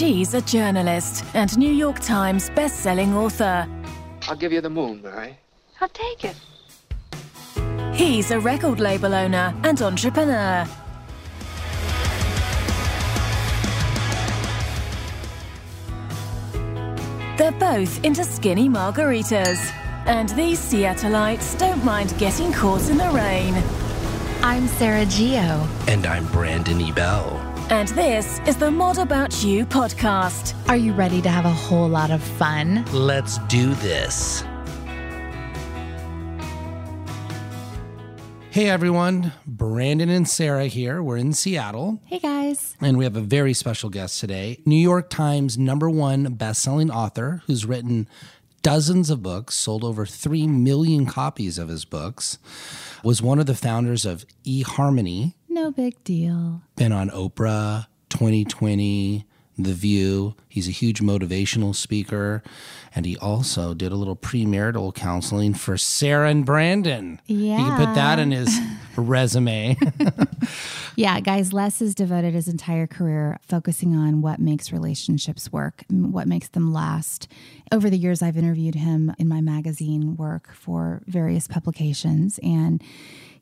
She's a journalist and New York Times best-selling author. I'll give you the moon, Mary. I'll take it. He's a record label owner and entrepreneur. They're both into skinny margaritas. And these Seattleites don't mind getting caught in the rain. I'm Sarah Jio. And I'm Brandon Ebel. And this is the Mod About You podcast. Are you ready to have a whole lot of fun? Let's do this. Hey everyone, Brandon and Sarah here. We're in Seattle. Hey guys. And we have a very special guest today New York Times number one best-selling author who's written dozens of books, sold over 3 million copies of his books, was one of the founders of eHarmony. No big deal. Been on Oprah, 2020, The View. He's a huge motivational speaker. And he also did a little premarital counseling for Sarah and Brandon. Yeah. He can put that in his resume. Yeah, guys, Les has devoted his entire career focusing on what makes relationships work, what makes them last. Over the years, I've interviewed him in my magazine work for various publications, and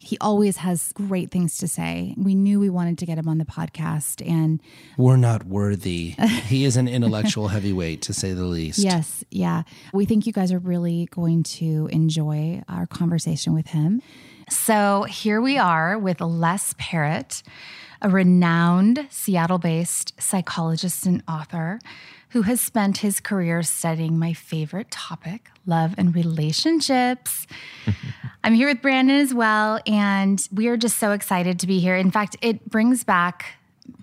he always has great things to say. We knew we wanted to get him on the podcast, and We're not worthy. He is an intellectual heavyweight, to say the least. yes, yeah, we think you guys are really going to enjoy our conversation with him. So here we are with Les Parrott, a renowned Seattle based psychologist and author who has spent his career studying my favorite topic, love and relationships. I'm here with Brandon as well, and we are just so excited to be here. In fact, it brings back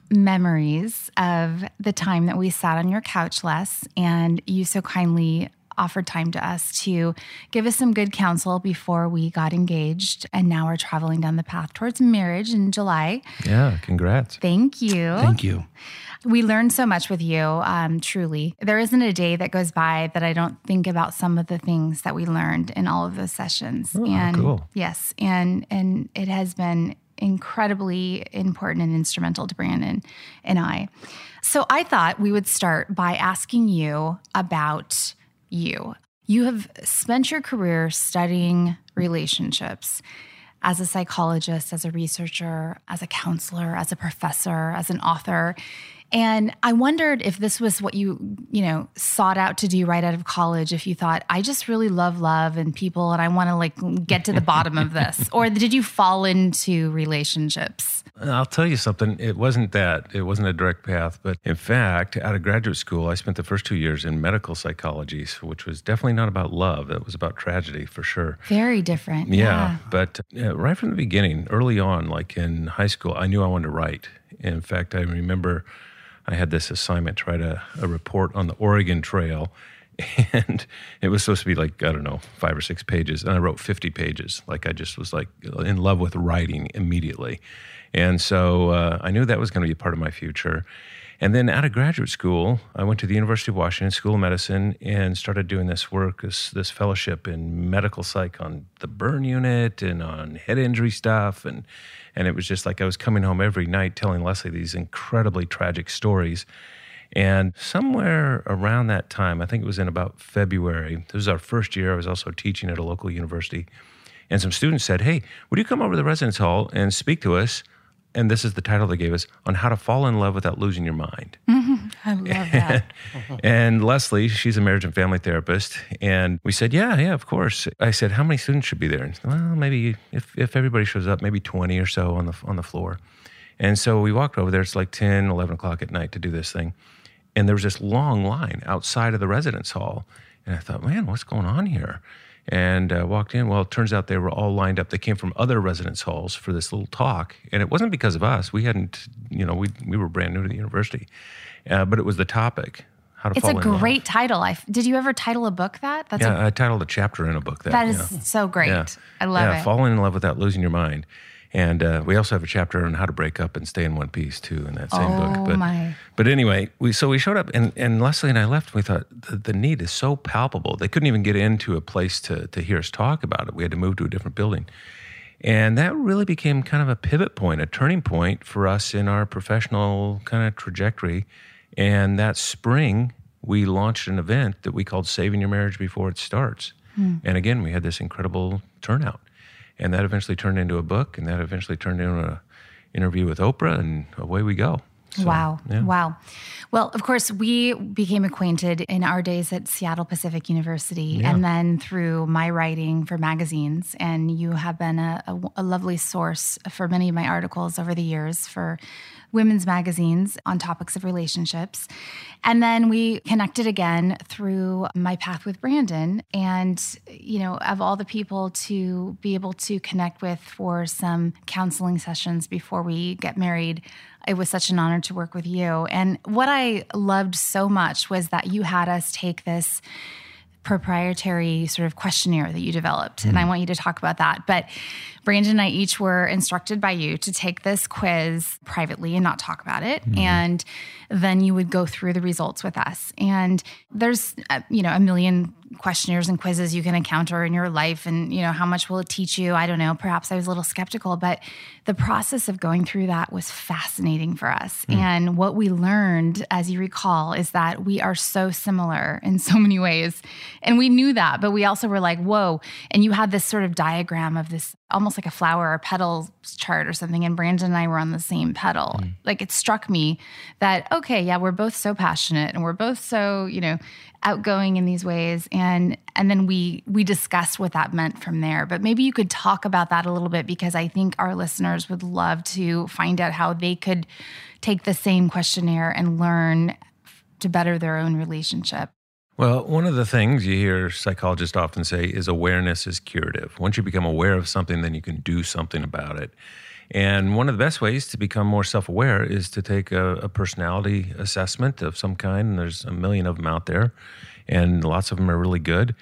memories of the time that we sat on your couch, Les, and you so kindly offered time to us to give us some good counsel before we got engaged. And now we're traveling down the path towards marriage in July. Yeah, congrats. Thank you. Thank you. We learned so much with you, um, truly. There isn't a day that goes by that I don't think about some of the things that we learned in all of those sessions. and cool. yes, and and it has been incredibly important and instrumental to Brandon and I. So I thought we would start by asking you about you. You have spent your career studying relationships as a psychologist, as a researcher, as a counselor, as a professor, as an author. And I wondered if this was what you, you know, sought out to do right out of college, if you thought, I just really love love and people and I want to like get to the bottom of this. Or did you fall into relationships? I'll tell you something. It wasn't that. It wasn't a direct path. But in fact, out of graduate school, I spent the first two years in medical psychology, which was definitely not about love. It was about tragedy for sure. Very different. Yeah. But uh, right from the beginning, early on, like in high school, I knew I wanted to write. In fact, I remember I had this assignment to write a, a report on the Oregon Trail. And it was supposed to be like, I don't know, five or six pages. And I wrote 50 pages. Like I just was like in love with writing immediately. And so uh, I knew that was going to be part of my future. And then out of graduate school, I went to the University of Washington School of Medicine and started doing this work, this, this fellowship in medical psych on the burn unit and on head injury stuff. And, and it was just like I was coming home every night telling Leslie these incredibly tragic stories. And somewhere around that time, I think it was in about February, this was our first year. I was also teaching at a local university. And some students said, Hey, would you come over to the residence hall and speak to us? And this is the title they gave us on how to fall in love without losing your mind. I love that. and Leslie, she's a marriage and family therapist. And we said, Yeah, yeah, of course. I said, How many students should be there? And said, well, maybe if, if everybody shows up, maybe 20 or so on the, on the floor. And so we walked over there. It's like 10, 11 o'clock at night to do this thing. And there was this long line outside of the residence hall. And I thought, man, what's going on here? And uh, walked in. Well, it turns out they were all lined up. They came from other residence halls for this little talk. And it wasn't because of us. We hadn't, you know, we, we were brand new to the university. Uh, but it was the topic how to It's a fall in love. great title. I, did you ever title a book that? That's Yeah, a, I titled a chapter in a book that. that yeah. so great. Yeah. I love yeah, it. falling in love without losing your mind. And uh, we also have a chapter on how to break up and stay in one piece too in that same Oh, book. But my. but anyway, we so we showed up and, and Leslie and I left. And we thought the, the need is so palpable. They couldn't even get into a place to to hear us talk about it. We had to move to a different building. And that really became kind of a pivot point, a turning point for us in our professional kind of trajectory. And that spring, we launched an event that we called Saving Your Marriage Before It Starts. And again, we had this incredible turnout. And that eventually turned into a book, and that eventually turned into an interview with Oprah, and away we go. So, wow. yeah. Wow. Well, of course, we became acquainted in our days at Seattle Pacific University Yeah. and then through my writing for magazines. And you have been a, a, a lovely source for many of my articles over the years for women's magazines on topics of relationships. And then we connected again through my path with Brandon. And, you know, of all the people to be able to connect with for some counseling sessions before we get married, it was such an honor to work with you. And what I loved so much was that you had us take this proprietary sort of questionnaire that you developed. And I hmm. want you to talk about that. But Brandon and I each were instructed by you to take this quiz privately and not talk about it. And then you would go through the results with us. And there's, uh, you know, a million questionnaires and quizzes you can encounter in your life. And, you know, how much will it teach you? I don't know. Perhaps I was a little skeptical, but the process of going through that was fascinating for us. And what we learned, as you recall, is that we are so similar in so many ways. And we knew that, but we also were like, whoa. And you had this sort of diagram of this almost like a flower or petal chart or something. And Brandon and I were on the same petal. Mm. Like it struck me that, okay, yeah, we're both so passionate and we're both so, you know, outgoing in these ways. And and then we we discussed what that meant from there. But maybe you could talk about that a little bit because I think our listeners would love to find out how they could take the same questionnaire and learn to better their own relationship. Well, one of the things you hear psychologists often say is awareness is curative. Once you become aware of something, then you can do something about it. And one of the best ways to become more self aware is to take a, a personality assessment of some kind. And there's a million of them out there, and lots of them are really good.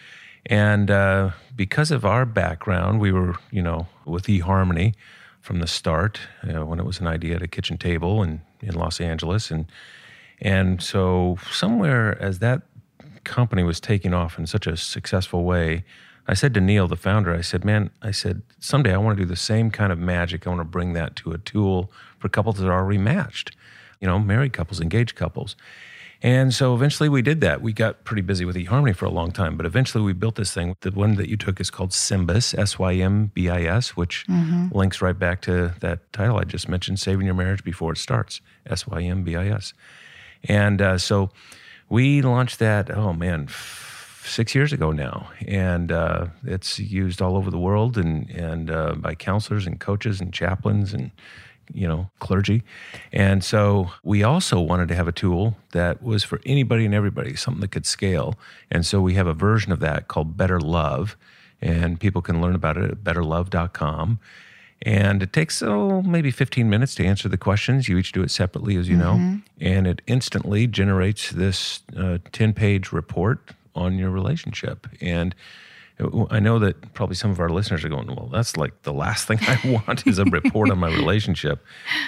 And uh, because of our background, we were, you know, with eHarmony from the start you know, when it was an idea at a kitchen table in, in Los Angeles. And, and so, somewhere as that company was taking off in such a successful way, I said to Neil, the founder, I said, man, I said, someday I want to do the same kind of magic. I want to bring that to a tool for couples that are already matched, you know, married couples, engaged couples. And so eventually we did that. We got pretty busy with eHarmony for a long time, but eventually we built this thing. The one that you took is called Symbis, S Y M B I S, which links right back to that title I just mentioned, Saving Your Marriage Before It Starts, S Y M B I S. And uh, so we launched that, oh man, f- six years ago now. And uh, it's used all over the world and, and uh, by counselors and coaches and chaplains and, you know, clergy. And so we also wanted to have a tool that was for anybody and everybody, something that could scale. And so we have a version of that called Better Love. And people can learn about it at betterlove.com. And it takes, oh, maybe 15 minutes to answer the questions. You each do it separately, as you know. Mm-hmm. And it instantly generates this uh, 10 page report on your relationship. And uh, I know that probably some of our listeners are going, well, that's like the last thing I want is a report on my relationship.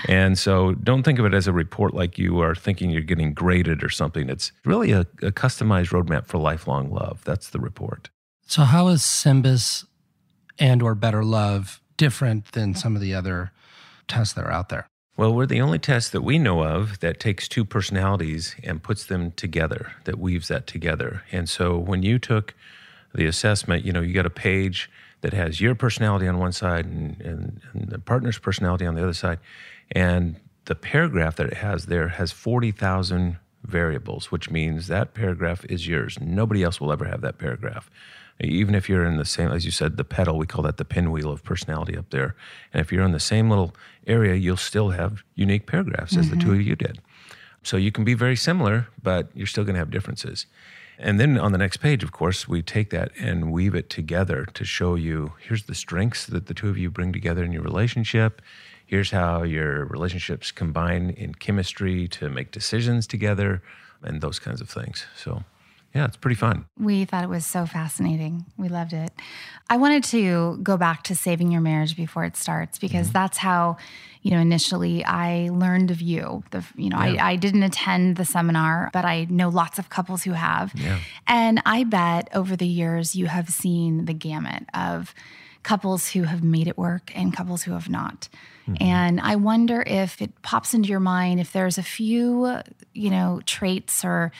And so don't think of it as a report like you are thinking you're getting graded or something. It's really a, a customized roadmap for lifelong love. That's the report. So how is Symbis and or Better Love different than some of the other tests that are out there? Well, we're the only test that we know of that takes two personalities and puts them together, that weaves that together. And so when you took the assessment, you know, you got a page that has your personality on one side and, and, and the partner's personality on the other side. And the paragraph that it has there has 40,000 variables, which means that paragraph is yours. Nobody else will ever have that paragraph. Even if you're in the same, as you said, the pedal, we call that the pinwheel of personality up there. And if you're in the same little area, you'll still have unique paragraphs as the two of mm-hmm. you did. So you can be very similar, but you're still going to have differences. And then on the next page, of course, we take that and weave it together to show you here's the strengths that the two of you bring together in your relationship. Here's how your relationships combine in chemistry to make decisions together and those kinds of things. So, yeah, it's pretty fun. We thought it was so fascinating. We loved it. I wanted to go back to saving your marriage before it starts because mm-hmm. that's how, you know, initially I learned of you. The, you know, Yeah. I, I didn't attend the seminar, but I know lots of couples who have. Yeah. And I bet over the years you have seen the gamut of couples who have made it work and couples who have not. Mm-hmm. And I wonder if it pops into your mind if there's a few, you know, traits or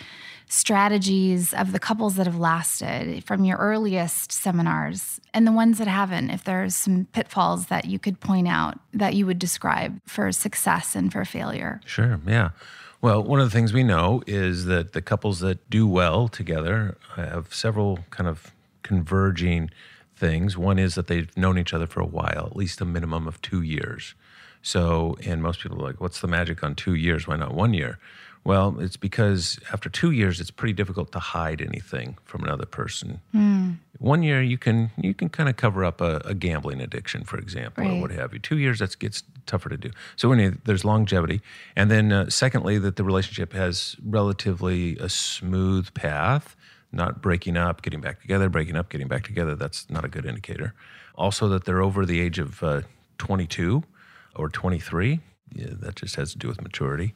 strategies of the couples that have lasted from your earliest seminars and the ones that haven't, if there's some pitfalls that you could point out that you would describe for success and for failure. Sure, yeah. Well, one of the things we know is that the couples that do well together have several kind of converging things. One is that they've known each other for a while, at least a minimum of two years. So, and most people are like, what's the magic on two years? Why not one year? Well, it's because after two years, it's pretty difficult to hide anything from another person. One year, you can you can kind of cover up a, a gambling addiction, for example, or what have you. Two years, that gets tougher to do. So, anyway, there's longevity, and then uh, secondly, that the relationship has relatively a smooth path, not breaking up, getting back together, breaking up, getting back together. That's not a good indicator. Also, that they're over the age of uh, 22 or 23. Yeah, that just has to do with maturity.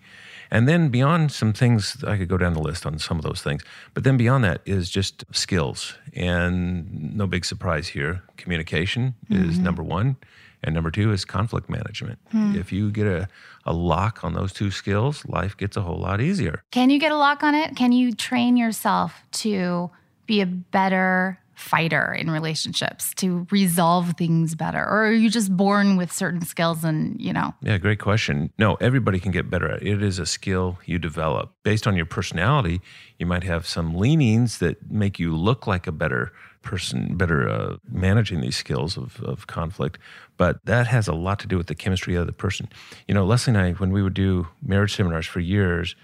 And then beyond some things, I could go down the list on some of those things. But then beyond that is just skills. And no big surprise here. Communication is number one. And number two is conflict management. Hmm. If you get a, a lock on those two skills, life gets a whole lot easier. Can you get a lock on it? Can you train yourself to be a better fighter in relationships, to resolve things better? Or are you just born with certain skills and, you know, Yeah, great question. No, everybody can get better at it. It is a skill you develop. Based on your personality, you might have some leanings that make you look like a better person, better uh, managing these skills of, of conflict. But that has a lot to do with the chemistry of the person. You know, Leslie and I, when we would do marriage seminars for years,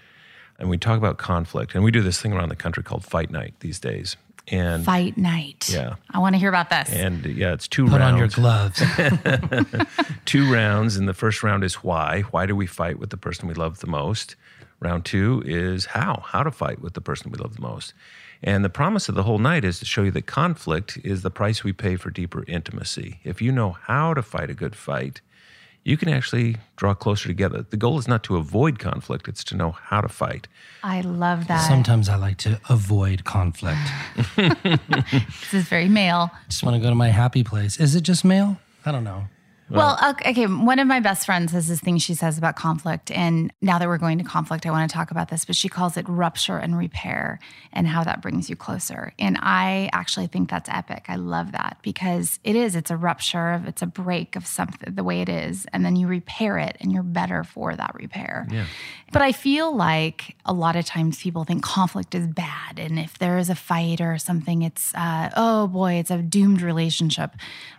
and we talk about conflict, and we do this thing around the country called Fight Night these days. And fight night? Yeah. I want to hear about this. and yeah, it's two Put rounds on your gloves. two rounds, and the first round is why. Why do we fight with the person we love the most? Round two is how. How to fight with the person we love the most. And the promise of the whole night is to show you that conflict is the price we pay for deeper intimacy. If you know how to fight a good fight, you can actually draw closer together. The goal is not to avoid conflict, it's to know how to fight. I love that. Sometimes I like to avoid conflict. this is very male. Just want to go to my happy place. Is it just male? I don't know. Well, okay, okay. One of my best friends has this thing she says about conflict. And now that we're going to conflict, I want to talk about this, but she calls it rupture and repair and how that brings you closer. And I actually think that's epic. I love that because it is, it's a rupture of, it's a break of something, the way it is. And then you repair it and you're better for that repair. Yeah. But I feel like a lot of times people think conflict is bad. And if there is a fight or something, it's, uh, oh boy, it's a doomed relationship.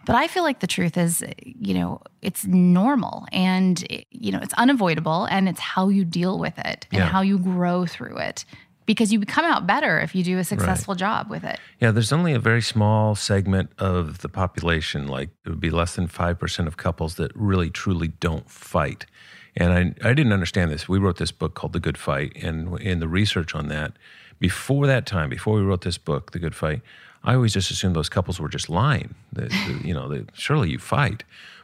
But I feel like the truth is, you know, it's normal and, you know, it's unavoidable and it's how you deal with it and Yeah. how you grow through it. Because you come out better if you do a successful job with it. Yeah, there's only a very small segment of the population, like it would be less than 5% of couples that really truly don't fight. And I, I didn't understand this. We wrote this book called The Good Fight. And in the research on that, before that time, before we wrote this book, The Good Fight, I always just assumed those couples were just lying. That, that, you know, that surely you fight.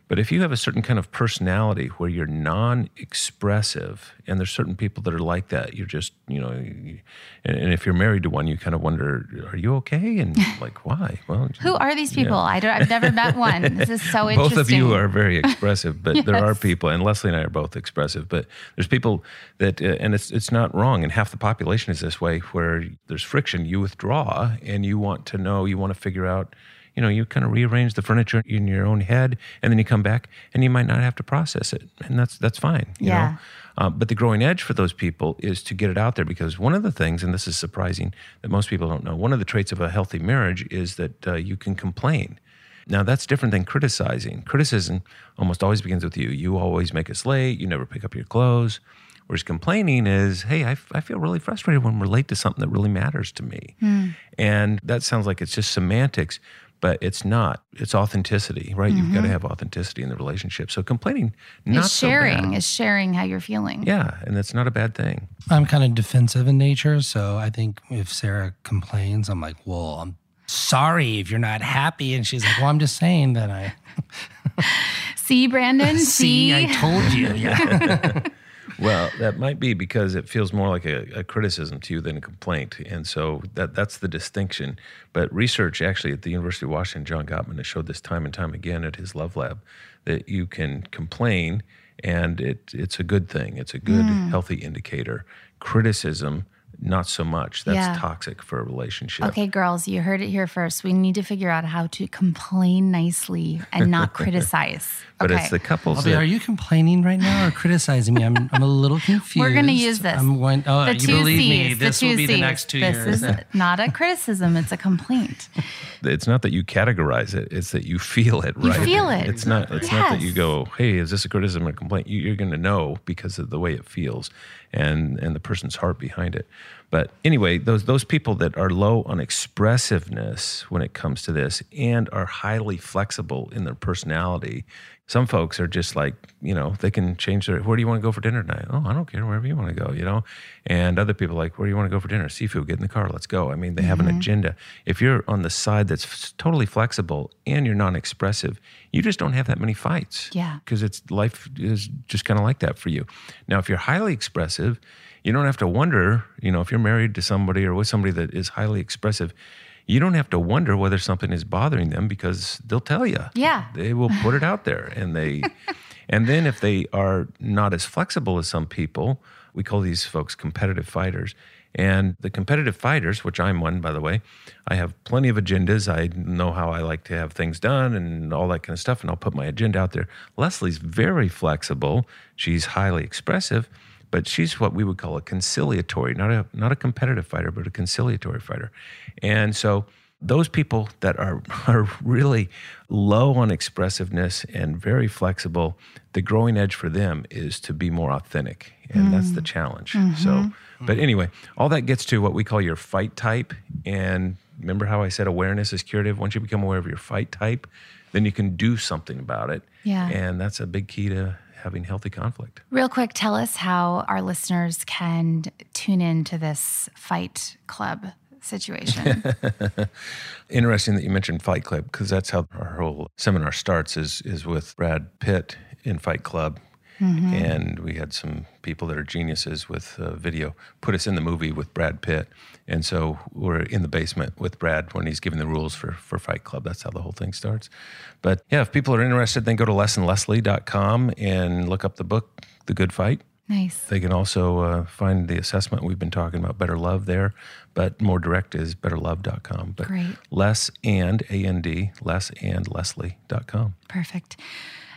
But if you have a certain kind of personality where you're non expressive, and there's certain people that are like that, you're just, you know, and, and if you're married to one, you kind of wonder, are you okay? And like, why? Well, Who are these people? I don't, I've never met one. This is so interesting. both of you are very expressive, but there are people, and Leslie and I are both expressive. But there's people that, uh, and it's it's not wrong, and half the population is this way, where there's friction. You withdraw, and you want to know, you want to figure out. You know, you kind of rearrange the furniture in your own head, and then you come back, and you might not have to process it, and that's that's fine. You Yeah. know? Uh, but the growing edge for those people is to get it out there because one of the things, and this is surprising that most people don't know, one of the traits of a healthy marriage is that uh, you can complain. Now, that's different than criticizing. Criticism almost always begins with you. You always make us late. You never pick up your clothes. Whereas complaining is, hey, I, f- I feel really frustrated when we're late to something that really matters to me. And that sounds like it's just semantics, but it's not. It's authenticity, right? You've got to mm-hmm. have authenticity in the relationship. So complaining, not is so sharing, bad. is sharing how you're feeling. Yeah, and that's not a bad thing. I'm kind of defensive in nature, so I think if Sarah complains, I'm like, "Well, I'm sorry if you're not happy," and she's like, "Well, I'm just saying that I See, Brandon? see. I told you." Yeah. Well, that might be because it feels more like a, a, criticism to you than a complaint, and so that that's the distinction. But research actually at the University of Washington, John Gottman has showed this time and time again at his Love Lab that you can complain and it it's a good thing. It's a good mm. healthy indicator. Criticism not so much. That's yeah. toxic for a relationship. Okay, girls, you heard it here first. We need to figure out how to complain nicely and not criticize. But okay. it's the couples. that, are you complaining right now or criticizing me? I'm, I'm a little confused. We're going to use this. I'm going. Oh, the you believe C's, me? This will be C's. the next two this years. This is not a criticism. It's a complaint. It's not that you categorize it. It's that you feel it. Right. You feel it. It's not. It's yes. not that you go, "Hey, is this a criticism or a complaint?" You, you're going to know because of the way it feels and and the person's heart behind it. But anyway, those those people that are low on expressiveness when it comes to this and are highly flexible in their personality. Some folks are just like, you know, they can change their where do you want to go for dinner tonight? Oh, I don't care, wherever you want to go, you know. And other people like, where do you want to go for dinner? Seafood, get in the car, let's go. I mean, they have mm-hmm. an agenda. If you're on the side that's f- totally flexible and you're non-expressive, you just don't have that many fights. Yeah. Because it's life is just kind of like that for you. Now, if you're highly expressive, you don't have to wonder, you know, if you're married to somebody or with somebody that is highly expressive, you don't have to wonder whether something is bothering them because they'll tell you. Yeah. They will put it out there and they and then if they are not as flexible as some people, we call these folks competitive fighters. And the competitive fighters, which I'm one, by the way, I have plenty of agendas. I know how I like to have things done and all that kind of stuff, and I'll put my agenda out there. Leslie's very flexible. She's highly expressive but she's what we would call a conciliatory, not a not a competitive fighter, but a conciliatory fighter. And so those people that are are really low on expressiveness and very flexible, the growing edge for them is to be more authentic, and mm. that's the mm. challenge. Mm-hmm. So, but anyway, all that gets to what we call your fight type. And remember how I said awareness is curative. Once you become aware of your fight type, then you can do something about it. Yeah, and that's a big key to having healthy conflict. Real quick, tell us how our listeners can tune into this fight club situation. Interesting that you mentioned Fight Club because that's how our whole seminar starts is is with Brad Pitt in Fight Club Mm-hmm. And we had some people that are geniuses with uh, video put us in the movie with Brad Pitt. And so we're in the basement with Brad when he's giving the rules for, for Fight Club. That's how the whole thing starts. But yeah, if people are interested, then go to lesandleslie.com and look up the book, The Good Fight. Nice. They can also uh, find the assessment we've been talking about, Better Love, there. But more direct is betterlove.com. But Great. less and A N D, less and Leslie.com. Perfect.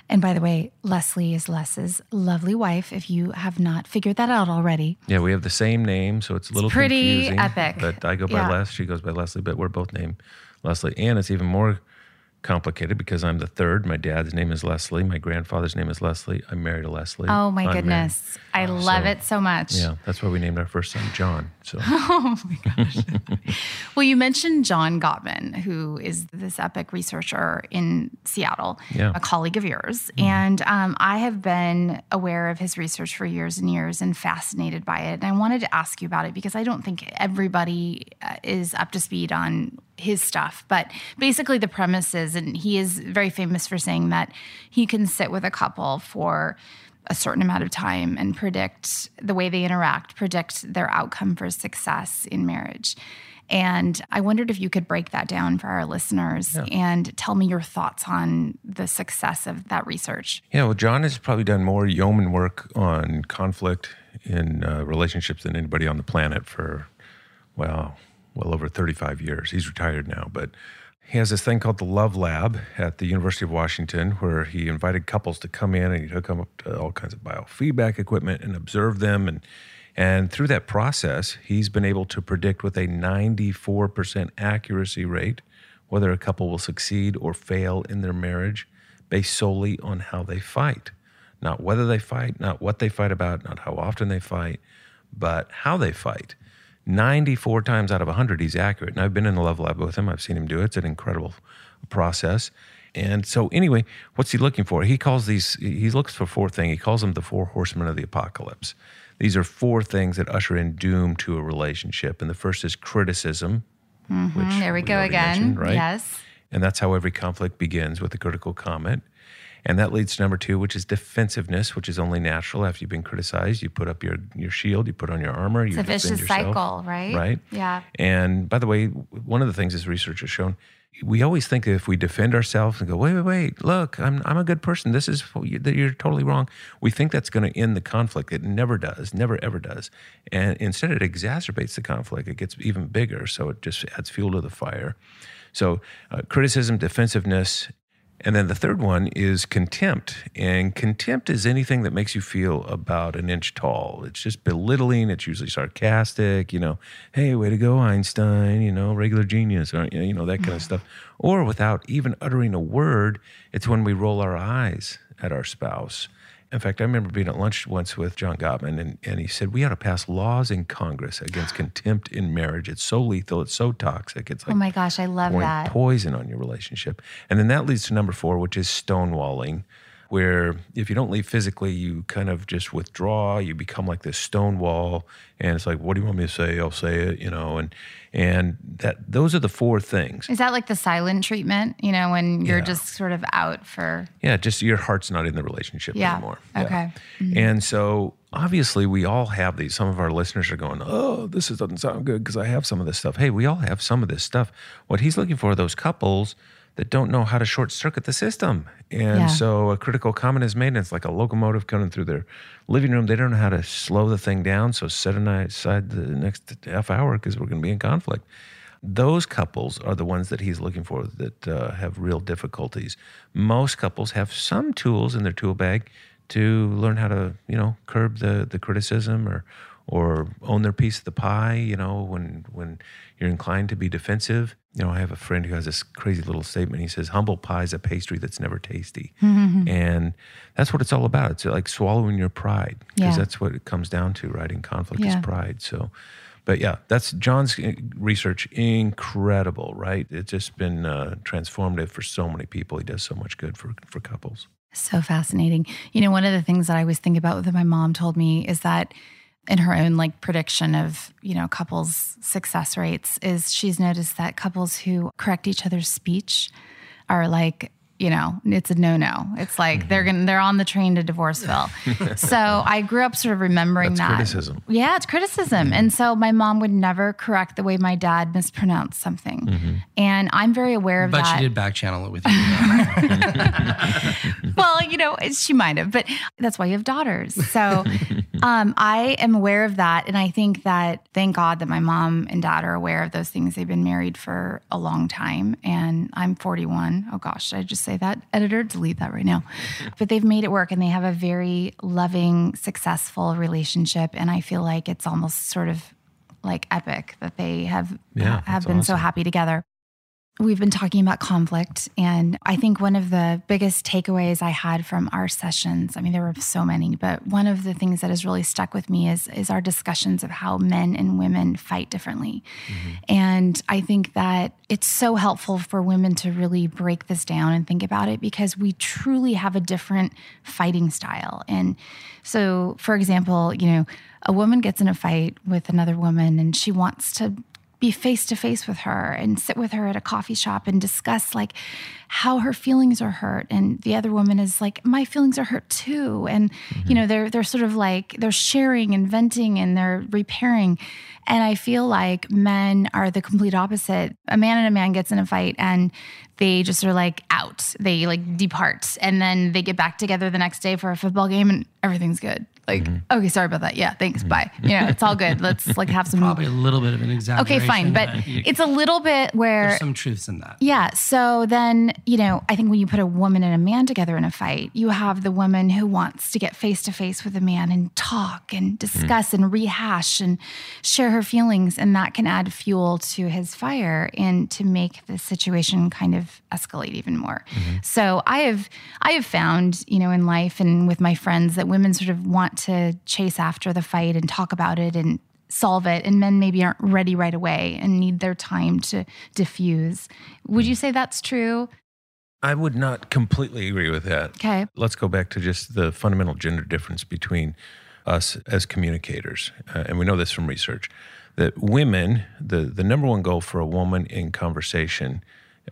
And by the way, Leslie is Les's lovely wife. If you have not figured that out already, yeah, we have the same name, so it's a little it's pretty epic. But I go by yeah. Les, she goes by Leslie, but we're both named Leslie, and it's even more complicated because I'm the third. My dad's name is Leslie. My grandfather's name is Leslie. I'm married to Leslie. Oh my I'm goodness. Married. I love so, it so much. Yeah, that's why we named our first son John. So Oh my gosh. well, you mentioned John Gottman, who is this epic researcher in Seattle, yeah. a colleague of yours. Mm. And um, I have been aware of his research for years and years and fascinated by it. And I wanted to ask you about it because I don't think everybody uh, is up to speed on his stuff. But basically, the premise is, and he is very famous for saying that he can sit with a couple for a certain amount of time and predict the way they interact, predict their outcome for success in marriage. And I wondered if you could break that down for our listeners yeah. and tell me your thoughts on the success of that research. Yeah, well, John has probably done more yeoman work on conflict in uh, relationships than anybody on the planet for, well, well over 35 years. He's retired now, but he has this thing called the Love Lab at the University of Washington where he invited couples to come in and he'd hook them up to all kinds of biofeedback equipment and observe them. And, and through that process, he's been able to predict with a 94% accuracy rate whether a couple will succeed or fail in their marriage based solely on how they fight. Not whether they fight, not what they fight about, not how often they fight, but how they fight. 94 times out of 100, he's accurate. And I've been in the Love Lab with him. I've seen him do it. It's an incredible process. And so, anyway, what's he looking for? He calls these, he looks for four things. He calls them the four horsemen of the apocalypse. These are four things that usher in doom to a relationship. And the first is criticism. Mm-hmm. Which there we, we go again. Right? Yes. And that's how every conflict begins with a critical comment. And that leads to number two, which is defensiveness, which is only natural after you've been criticized. You put up your, your shield, you put on your armor, you It's a vicious yourself, cycle, right? Right. Yeah. And by the way, one of the things this research has shown, we always think that if we defend ourselves and go, wait, wait, wait, look, I'm, I'm a good person. This is that you're totally wrong. We think that's going to end the conflict. It never does, never ever does. And instead, it exacerbates the conflict. It gets even bigger. So it just adds fuel to the fire. So uh, criticism, defensiveness, and then the third one is contempt. And contempt is anything that makes you feel about an inch tall. It's just belittling. It's usually sarcastic, you know, hey, way to go, Einstein, you know, regular genius, or, you know, that kind of mm. stuff. Or without even uttering a word, it's when we roll our eyes at our spouse. In fact, I remember being at lunch once with John Gottman, and, and he said, We ought to pass laws in Congress against contempt in marriage. It's so lethal, it's so toxic. It's oh like Oh my gosh, I love that. poison on your relationship. And then that leads to number four, which is stonewalling, where if you don't leave physically, you kind of just withdraw. You become like this stone wall, and it's like, what do you want me to say? I'll say it, you know. And and that those are the four things. Is that like the silent treatment? You know, when you're Yeah. just sort of out for Yeah, just your heart's not in the relationship Yeah. anymore. Okay. Mm-hmm. And so obviously we all have these. Some of our listeners are going, "Oh, this is, doesn't sound good because I have some of this stuff." Hey, we all have some of this stuff. What he's looking for are those couples that don't know how to short circuit the system. And Yeah. so a critical comment is made, and it's like a locomotive coming through their living room. They don't know how to slow the thing down. So set aside the next half hour because we're going to be in conflict. Those couples are the ones that he's looking for that uh, have real difficulties. Most couples have some tools in their tool bag to learn how to, you know, curb the the criticism or or own their piece of the pie. You know, when when you're inclined to be defensive. You know, I have a friend who has this crazy little statement. He says, "Humble pie is a pastry that's never tasty," and that's what it's all about. It's like swallowing your pride because Yeah. that's what it comes down to, right? In conflict Yeah. is pride. So, but yeah, that's John's uh, research. Incredible, right? It's just been uh, transformative for so many people. He does so much good for for couples. So fascinating. You know, one of the things that I always think about that my mom told me is that in her own like prediction of, you know, couples success rates is she's noticed that couples who correct each other's speech are like, you know, it's a no-no. It's like they're Mm-hmm. going to they're on the train to Divorceville. so I grew up sort of remembering That's that. criticism. Yeah, it's criticism. And so my mom would never correct the way my dad mispronounced something. Mm-hmm. And I'm very aware of But that but she did back channel it with you. well, you know, she might have, but that's why you have daughters. So um, I am aware of that. And I think that thank God that my mom and dad are aware of those things. They've been married for a long time. And I'm 41. Oh gosh, did I just say that? Editor, delete that right now. But they've made it work and they have a very loving, successful relationship. And I feel like it's almost sort of like epic that they have Yeah, have been so happy together. We've been talking about conflict, and I think one of the biggest takeaways I had from our sessions, I mean, there were so many, but one of the things that has really stuck with me is, is our discussions of how men and women fight differently. Mm-hmm. And I think that it's so helpful for women to really break this down and think about it because we truly have a different fighting style. And so, for example, you know, a woman gets in a fight with another woman and she wants to be face to face with her and sit with her at a coffee shop and discuss like how her feelings are hurt. And the other woman is like my feelings are hurt too. And you mm-hmm. know they're they're sort of like they're sharing and venting and they're repairing. And i feel like men are the complete opposite. A man and a man gets in a fight and they just are like out. They like depart. And then they get back together the next day for a football game and everything's good like mm-hmm. okay sorry about that yeah thanks mm-hmm. bye you know it's all good let's like have some Probably a little bit of an exaggeration. Okay, fine, but it's a little bit where there's some truths in that. yeah. So then, you know, I think when you put a woman and a man together in a fight, you have the woman who wants to get face to face with a man and talk and mm-hmm. discuss and rehash and share her feelings. And that can add fuel to his fire and to make the situation kind of escalate even more. So I have I have found, you know, in life and with my friends that women sort of want to chase after the fight and talk about it and solve it and men maybe aren't ready right away and need their time to diffuse. Would you say that's true? I would not completely agree with that. Okay. Let's go back to just the fundamental gender difference between us as communicators. Uh, and we know this from research that women, the, the number one goal for a woman in conversation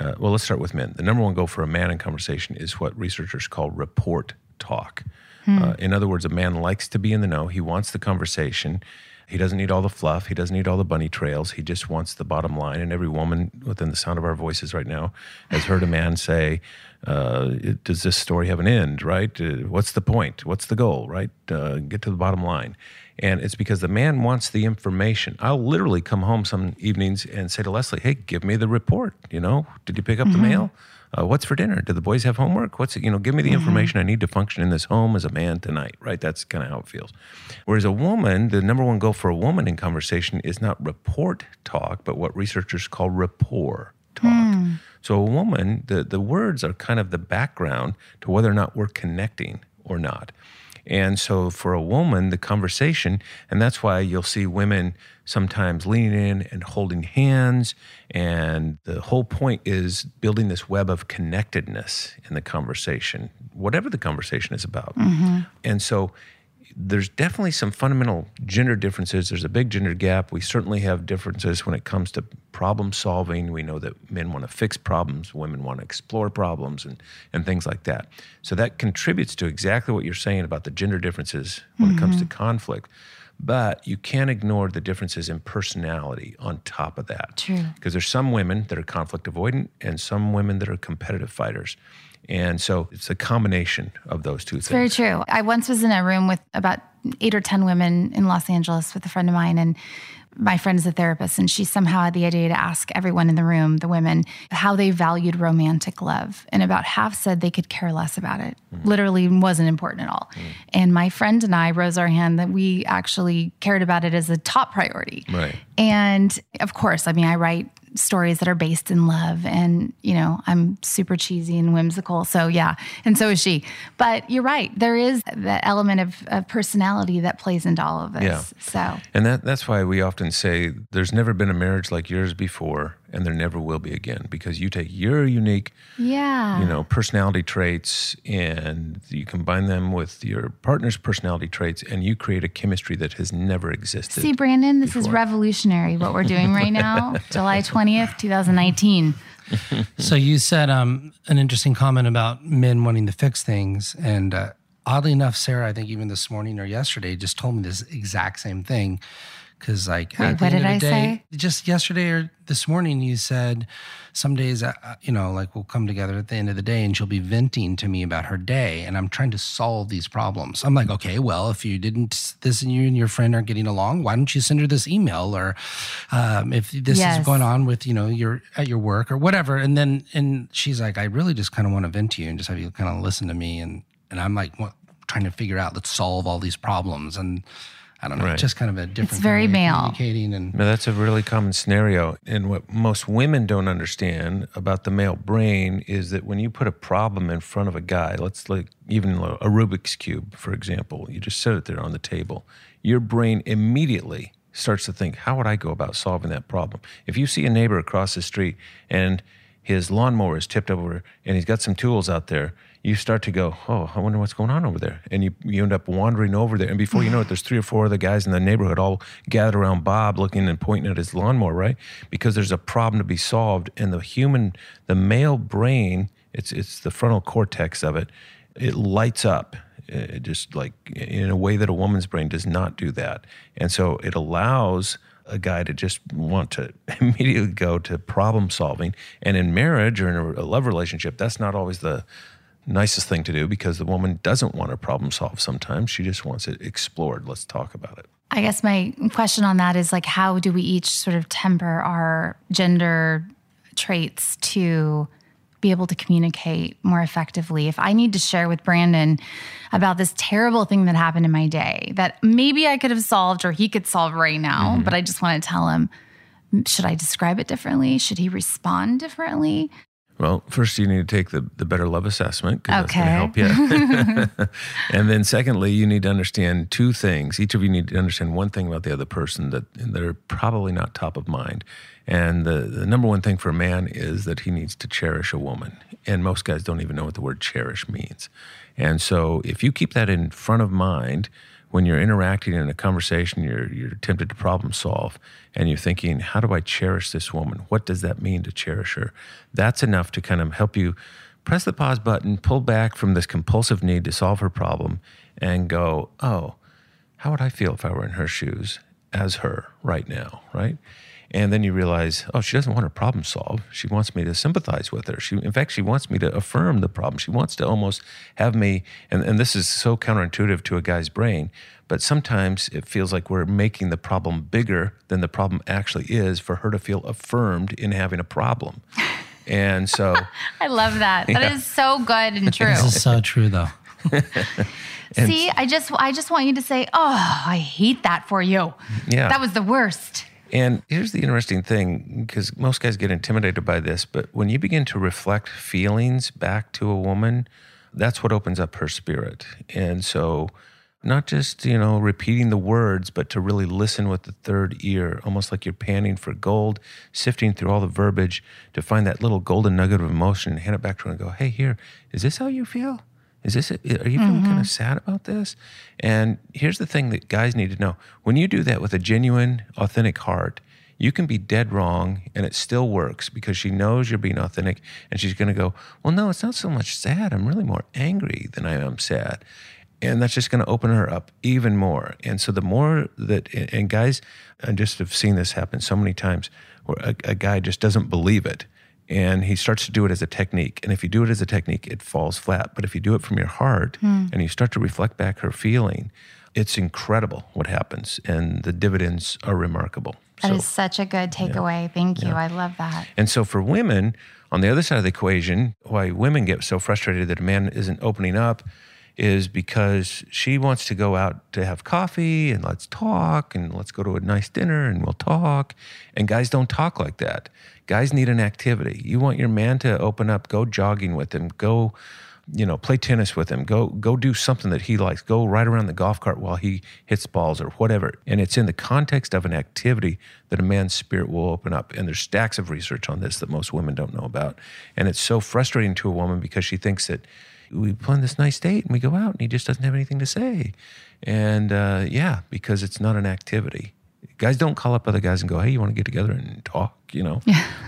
uh, well, let's start with men. The number one goal for a man in conversation is what researchers call report talk. Uh, in other words, a man likes to be in the know. He wants the conversation. He doesn't need all the fluff. He doesn't need all the bunny trails. He just wants the bottom line. And every woman within the sound of our voices right now has heard a man say, uh, Does this story have an end, right? Uh, what's the point? What's the goal, right? Uh, get to the bottom line. And it's because the man wants the information. I'll literally come home some evenings and say to Leslie, Hey, give me the report. You know, did you pick up the mail? Uh, what's for dinner? Do the boys have homework? What's? You know, give me the information I need to function in this home as a man tonight, right? That's kind of how it feels. Whereas a woman, the number one goal for a woman in conversation is not report talk, but what researchers call rapport talk. So a woman, the, the words are kind of the background to whether or not we're connecting or not. And so for a woman, the conversation, and that's why you'll see women sometimes leaning in and holding hands. And the whole point is building this web of connectedness in the conversation, whatever the conversation is about. Mm-hmm. And so there's definitely some fundamental gender differences. There's a big gender gap. We certainly have differences when it comes to problem solving. We know that men want to fix problems, women want to explore problems, and, and things like that. So that contributes to exactly what you're saying about the gender differences when it comes to mm-hmm. conflict. But you can't ignore the differences in personality on top of that. True. Because there's some women that are conflict avoidant and some women that are competitive fighters. And so it's a combination of those two things. Very true. I once was in a room with about eight or 10 women in Los Angeles with a friend of mine, and my friend is a therapist, and she somehow had the idea to ask everyone in the room, the women, how they valued romantic love. And about half said they could care less about it. Mm. Literally wasn't important at all. Mm. And my friend and I rose our hand that we actually cared about it as a top priority. Right. And of course, I mean, I write stories that are based in love and, you know, I'm super cheesy and whimsical. So, yeah. And so is she. But you're right. There is that element of, of personality that plays into all of this. Yeah. So, And that, that's why we often say there's never been a marriage like yours before, and there never will be again, because you take your unique, yeah. you know, personality traits and you combine them with your partner's personality traits, and you create a chemistry that has never existed. See, Brandon, this is revolutionary what we're doing right now, July 20th, 2019. So you said um, an interesting comment about men wanting to fix things, and uh, oddly enough, Sarah, I think even this morning or yesterday, just told me this exact same thing. Because like, Wait, at the what end did of the I day, just yesterday or this morning, you said some days, uh, uh, you know, like we'll come together at the end of the day, and she'll be venting to me about her day, and I'm trying to solve these problems. I'm like, okay, well, if you didn't, this and you and your friend aren't getting along, why don't you send her this email, or um, if this Yes. is going on with you know your at your work or whatever, and then and she's like, I really just kind of want to vent to you and just have you kind of listen to me, and and I'm like, what, trying to figure out, let's solve all these problems, and I don't know, Right. just kind of a different It's very kind of of male. communicating and Now, that's a really common scenario. And what most women don't understand about the male brain is that when you put a problem in front of a guy, let's like even a Rubik's Cube, for example, you just set it there on the table, your brain immediately starts to think, how would I go about solving that problem? If you see a neighbor across the street and his lawnmower is tipped over and he's got some tools out there, you start to go, oh, I wonder what's going on over there. And you, you end up wandering over there. And before you know it, there's three or four other guys in the neighborhood all gathered around Bob looking and pointing at his lawnmower, right? Because there's a problem to be solved. And the human, the male brain, it's, it's the frontal cortex of it, it lights up. Uh, it just like in a way that a woman's brain does not do that. And so it allows a guy to just want to immediately go to problem solving. And in marriage or in a love relationship, that's not always the nicest thing to do because the woman doesn't want to problem solve sometimes. She just wants it explored. Let's talk about it. I guess my question on that is like, how do we each sort of temper our gender traits to be able to communicate more effectively? If I need to share with Brandon about this terrible thing that happened in my day that maybe I could have solved or he could solve right now, mm-hmm. but I just want to tell him, should I describe it differently? Should he respond differently? Well, first you need to take the, the better love assessment because Okay. that's going to help you. and then secondly, you need to understand two things. Each of you need to understand one thing about the other person that they're probably not top of mind. And the, the number one thing for a man is that he needs to cherish a woman. And most guys don't even know what the word cherish means. And so if you keep that in front of mind when you're interacting in a conversation, you're, you're tempted to problem solve and you're thinking, how do I cherish this woman? What does that mean to cherish her? That's enough to kind of help you press the pause button, pull back from this compulsive need to solve her problem, and go, oh, how would I feel if I were in her shoes as her right now, right? And then you realize, oh, she doesn't want her problem solved. She wants me to sympathize with her. She, in fact, she wants me to affirm the problem. She wants to almost have me, and, and this is so counterintuitive to a guy's brain, but sometimes it feels like we're making the problem bigger than the problem actually is for her to feel affirmed in having a problem. And so I love that. That Yeah. is so good and true. This is so true, though. See, I just I just want you to say, "Oh, I hate that for you." Yeah. That was the worst. And here's the interesting thing because most guys get intimidated by this, but when you begin to reflect feelings back to a woman, that's what opens up her spirit. And so, not just, you know, repeating the words, but to really listen with the third ear, almost like you're panning for gold, sifting through all the verbiage to find that little golden nugget of emotion and hand it back to her and go, hey, here, is this how you feel? Is this, are you feeling kind of mm-hmm. sad about this? And here's the thing that guys need to know when you do that with a genuine, authentic heart, you can be dead wrong and it still works because she knows you're being authentic and she's going to go, Well, no, it's not so much sad. I'm really more angry than I am sad. And that's just going to open her up even more. And so the more that, and guys, I just have seen this happen so many times where a, a guy just doesn't believe it and he starts to do it as a technique. And if you do it as a technique, it falls flat. But if you do it from your heart hmm. and you start to reflect back her feeling, it's incredible what happens, and the dividends are remarkable. That is So- such a good takeaway. Thank you. I love that. and so for women, on the other side of the equation, why women get so frustrated that a man isn't opening up is because she wants to go out to have coffee and let's talk and let's go to a nice dinner and we'll talk. And guys don't talk like that. Guys need an activity. You want your man to open up, go jogging with him, go you know, play tennis with him. Go go do something that he likes. Go ride around the golf cart while he hits balls or whatever. And it's in the context of an activity that a man's spirit will open up. And there's stacks of research on this that most women don't know about. And it's so frustrating to a woman because she thinks that we plan this nice date and we go out and he just doesn't have anything to say. And uh, yeah, because it's not an activity. Guys don't call up other guys and go, "Hey, you want to get together and talk?" You know,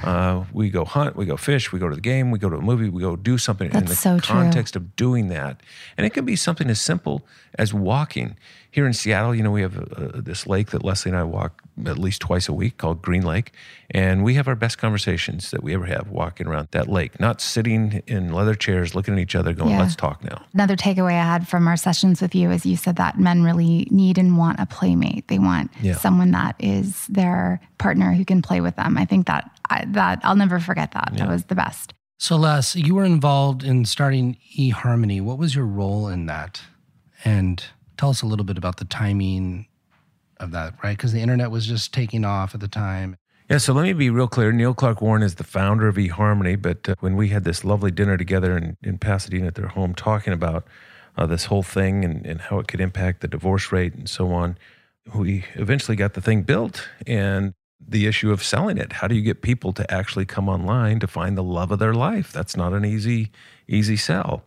uh, we go hunt, we go fish, we go to the game, we go to a movie, we go do something in the so true. context of doing that. And it can be something as simple as walking. Here in Seattle, you know, we have uh, this lake that Leslie and I walk at least twice a week called Green Lake. And we have our best conversations that we ever have walking around that lake, not sitting in leather chairs looking at each other going, Yeah. let's talk now. Another takeaway I had from our sessions with you is you said that men really need and want a playmate. They want Yeah. someone that is their partner who can play with them. I think that I, that I'll never forget that. That was the best. So, Les, you were involved in starting eHarmony. What was your role in that? And tell us a little bit about the timing of that, right? Because the internet was just taking off at the time. Yeah, so let me be real clear. Neil Clark Warren is the founder of eHarmony, but uh, when we had this lovely dinner together in, in Pasadena at their home talking about uh, this whole thing and, and how it could impact the divorce rate and so on, we eventually got the thing built and the issue of selling it. How do you get people to actually come online to find the love of their life? That's not an easy, easy sell.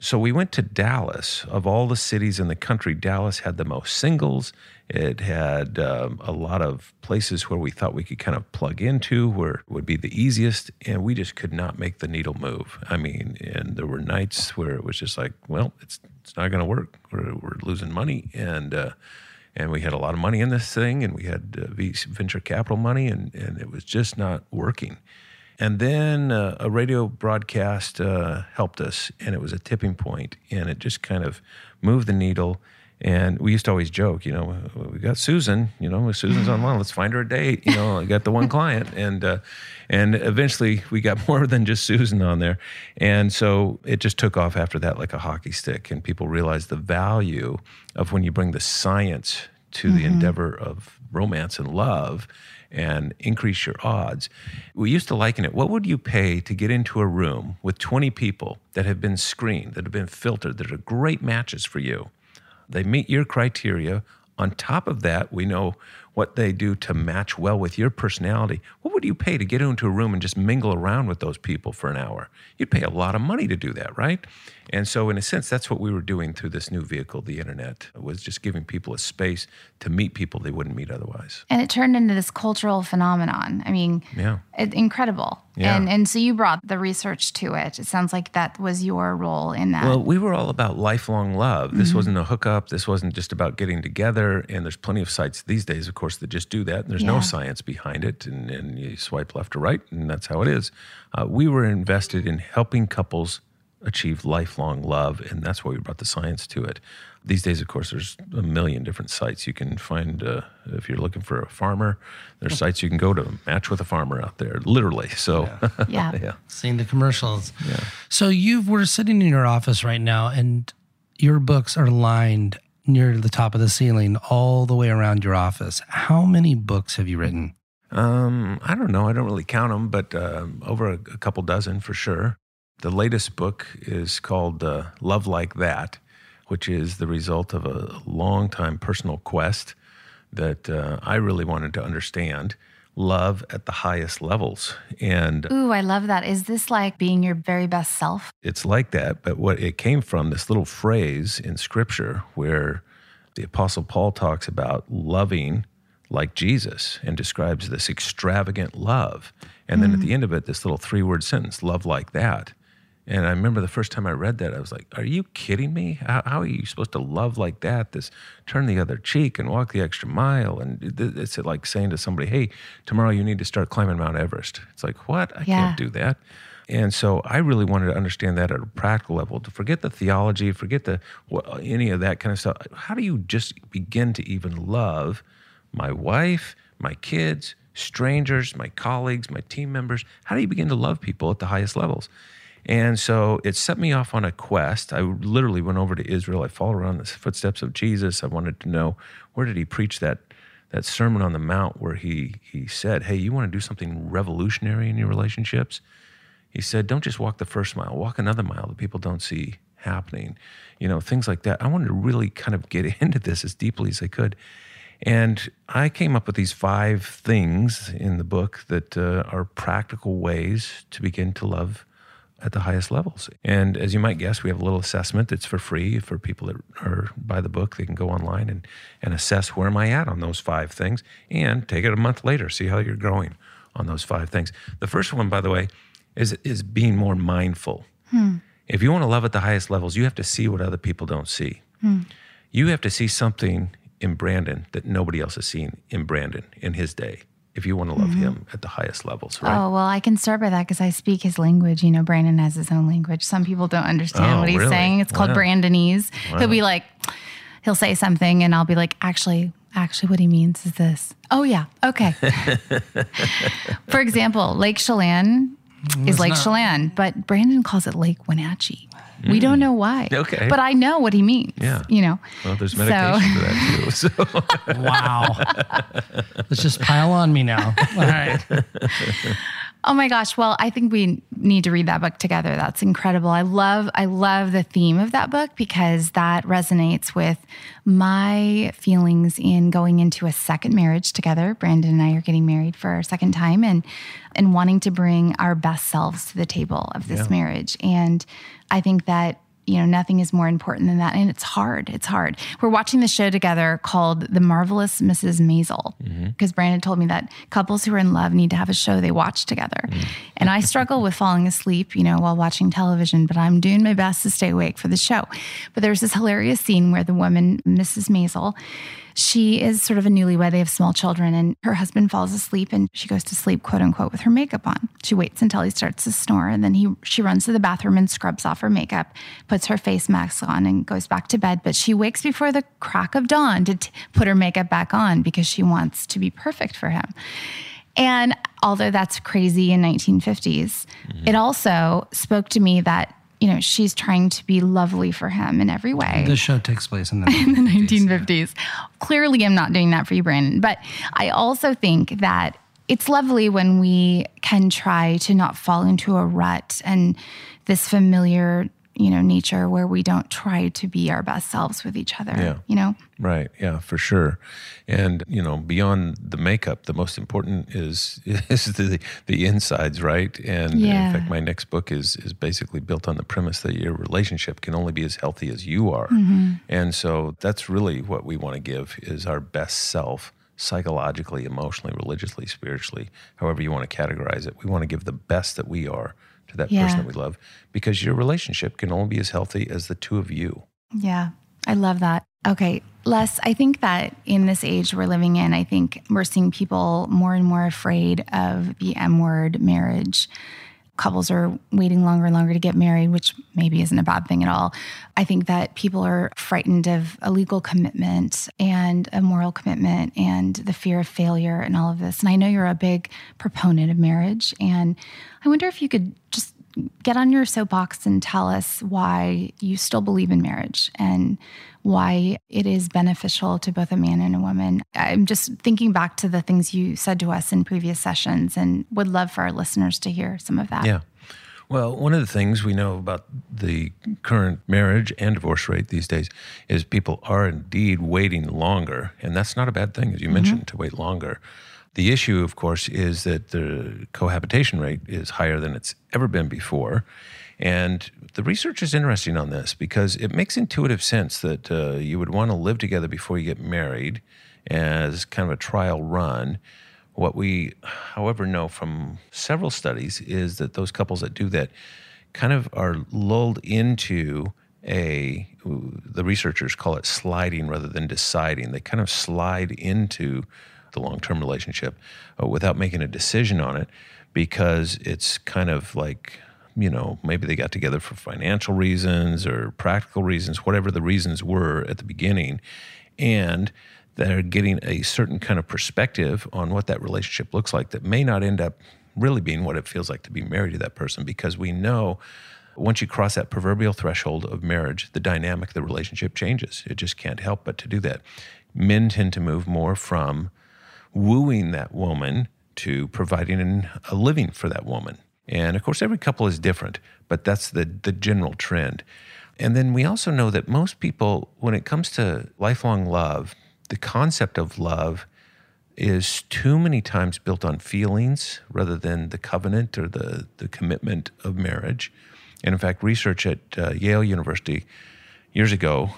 So we went to Dallas. Of all the cities in the country, Dallas had the most singles. It had um, a lot of places where we thought we could kind of plug into, where it would be the easiest, and we just could not make the needle move. I mean, and there were nights where it was just like, well, it's it's not going to work. We're, we're losing money, and uh, and we had a lot of money in this thing, and we had uh, venture capital money, and and it was just not working. And then uh, a radio broadcast uh, helped us, and it was a tipping point, and it just kind of moved the needle. And we used to always joke, you know, we got Susan, you know, Susan's online, let's find her a date. You know, I got the one client, and uh, and eventually we got more than just Susan on there, and so it just took off after that like a hockey stick, and people realized the value of when you bring the science to the endeavor of romance and love and increase your odds. We used to liken it. What would you pay to get into a room with 20 people that have been screened, that have been filtered, that are great matches for you? They meet your criteria. On top of that, we know what they do to match well with your personality, what would you pay to get into a room and just mingle around with those people for an hour? You'd pay a lot of money to do that, right? And so, in a sense, that's what we were doing through this new vehicle, the internet, was just giving people a space to meet people they wouldn't meet otherwise. And it turned into this cultural phenomenon. I mean, Yeah. it, incredible. Yeah. And and so you brought the research to it. It sounds like that was your role in that. Well, we were all about lifelong love. This wasn't a hookup. This wasn't just about getting together. And there's plenty of sites these days, of course, that just do that. And there's Yeah. no science behind it. And, and you swipe left or right, and that's how it is. Uh, we were invested in helping couples achieve lifelong love. And that's why we brought the science to it. These days, of course, there's a million different sites you can find. Uh, if you're looking for a farmer, there's sites you can go to match with a farmer out there, literally. So, yeah. yeah. Seeing the commercials. Yeah. So you were sitting in your office right now, and your books are lined near the top of the ceiling all the way around your office. How many books have you written? Um, I don't know. I don't really count them, but um, over a, a couple dozen for sure. The latest book is called uh, Love Like That, which is the result of a long time personal quest that uh, I really wanted to understand love at the highest levels. And Ooh, I love that. Is this like being your very best self? it's like that, but what it came from this little phrase in scripture where the apostle Paul talks about loving like Jesus and describes this extravagant love. And then at the end of it, this little three word sentence, love like that. And I remember the first time I read that, I was like, Are you kidding me? How, how are you supposed to love like that? This turn the other cheek and walk the extra mile. And it's like saying to somebody, Hey, tomorrow you need to start climbing Mount Everest. It's like, What? I Yeah. can't do that. And so I really wanted to understand that at a practical level. To forget the theology, forget the wha- any of that kind of stuff. How do you just begin to even love my wife, my kids, strangers, my colleagues, my team members? How do you begin to love people at the highest levels? And so it set me off on a quest. I literally went over to Israel. I followed around the footsteps of Jesus. I wanted to know where did he preach that that Sermon on the Mount where he he said, "Hey, you want to do something revolutionary in your relationships?" He said, "Don't just walk the first mile, walk another mile that people don't see happening." You know, things like that. I wanted to really kind of get into this as deeply as I could. And I came up with these five things in the book that uh, are practical ways to begin to love at the highest levels. And as you might guess, we have a little assessment that's for free for people that are buy the book. They can go online and, and assess where am I at on those five things and take it a month later, see how you're growing on those five things. The first one, by the way, is is being more mindful. Hmm. If you want to love at the highest levels, you have to see what other people don't see. Hmm. You have to see something in Brandon that nobody else has seen in Brandon in his day. If you want to love mm-hmm. him at the highest levels, right? Oh, well, I can start by that because I speak his language. You know, Brandon has his own language. Some people don't understand Oh, what he's really? saying. It's called Wow. Brandonese. He'll be like, he'll say something, and I'll be like, actually, actually, what he means is this. Oh, yeah. Okay. For example, Lake Chelan is Lake Chelan, but Brandon calls it Lake Wenatchee. We don't know why. Mm. Okay. But I know what he means. Yeah. You know. Well, there's So- medication for that too. So. Wow. Let's just pile on me now. All right. Oh my gosh. Well, I think we need to read that book together. That's incredible. I love I love the theme of that book because that resonates with my feelings in going into a second marriage together. Brandon and I are getting married for our second time and and wanting to bring our best selves to the table of this marriage. And I think that you know, nothing is more important than that. And it's hard. It's hard. We're watching the show together called The Marvelous Mrs. Maisel mm-hmm. because Brandon told me that couples who are in love need to have a show they watch together. Mm. And I struggle with falling asleep, you know, while watching television, but I'm doing my best to stay awake for the show. But there's this hilarious scene where the woman, Mrs. Maisel, she is sort of a newlywed. They have small children, and her husband falls asleep, and she goes to sleep, quote unquote, with her makeup on. She waits until he starts to snore, and then he she runs to the bathroom and scrubs off her makeup, puts her face mask on, and goes back to bed. But she wakes before the crack of dawn to t- put her makeup back on because she wants to be perfect for him. And although that's crazy in 1950s, mm-hmm. it also spoke to me that you know she's trying to be lovely for him in every way The show takes place in the, in the 1950s. Clearly, I'm not doing that for you, Brandon. But I also think that it's lovely when we can try to not fall into a rut and this familiar you know, nature where we don't try to be our best selves with each other. Yeah. You know? Right. Yeah, for sure. And you know, beyond the makeup, the most important is is the the insides, right? And Yeah. in fact, my next book is is basically built on the premise that your relationship can only be as healthy as you are. Mm-hmm. And so that's really what we want to give is our best self psychologically, emotionally, religiously, spiritually, however you want to categorize it. We want to give the best that we are to that Yeah. person that we love because your relationship can only be as healthy as the two of you. Yeah, I love that. Okay, Les, I think that in this age we're living in, I think we're seeing people more and more afraid of the M word marriage. Couples are waiting longer and longer to get married, which maybe isn't a bad thing at all. I think that people are frightened of a legal commitment and a moral commitment and the fear of failure and all of this. And I know you're a big proponent of marriage. And I wonder if you could just get on your soapbox and tell us why you still believe in marriage and why it is beneficial to both a man and a woman. I'm just thinking back to the things you said to us in previous sessions and would love for our listeners to hear some of that. Yeah. Well, one of the things we know about the current marriage and divorce rate these days is people are indeed waiting longer. And that's not a bad thing, as you mm-hmm. mentioned, to wait longer. The issue, of course, is that the cohabitation rate is higher than it's ever been before. And the research is interesting on this because it makes intuitive sense that uh, you would want to live together before you get married as kind of a trial run. What we, however, know from several studies is that those couples that do that kind of are lulled into a, the researchers call it sliding rather than deciding. They kind of slide into the long term relationship uh, without making a decision on it because it's kind of like, you know, maybe they got together for financial reasons or practical reasons, whatever the reasons were at the beginning. And they're getting a certain kind of perspective on what that relationship looks like that may not end up really being what it feels like to be married to that person because we know once you cross that proverbial threshold of marriage, the dynamic of the relationship changes. It just can't help but to do that. Men tend to move more from wooing that woman to providing a living for that woman. And of course, every couple is different, but that's the, the general trend. And then we also know that most people, when it comes to lifelong love, the concept of love is too many times built on feelings rather than the covenant or the, the commitment of marriage. And in fact, research at uh, Yale University years ago,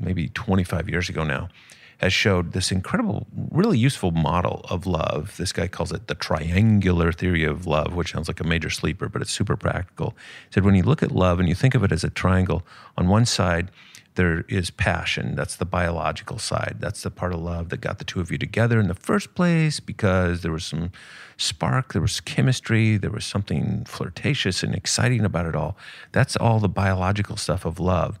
maybe 25 years ago now, has showed this incredible, really useful model of love. This guy calls it the triangular theory of love, which sounds like a major sleeper, but it's super practical. He said when you look at love and you think of it as a triangle, on one side, there is passion. That's the biological side. That's the part of love that got the two of you together in the first place because there was some spark, there was chemistry, there was something flirtatious and exciting about it all. That's all the biological stuff of love.